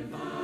revival.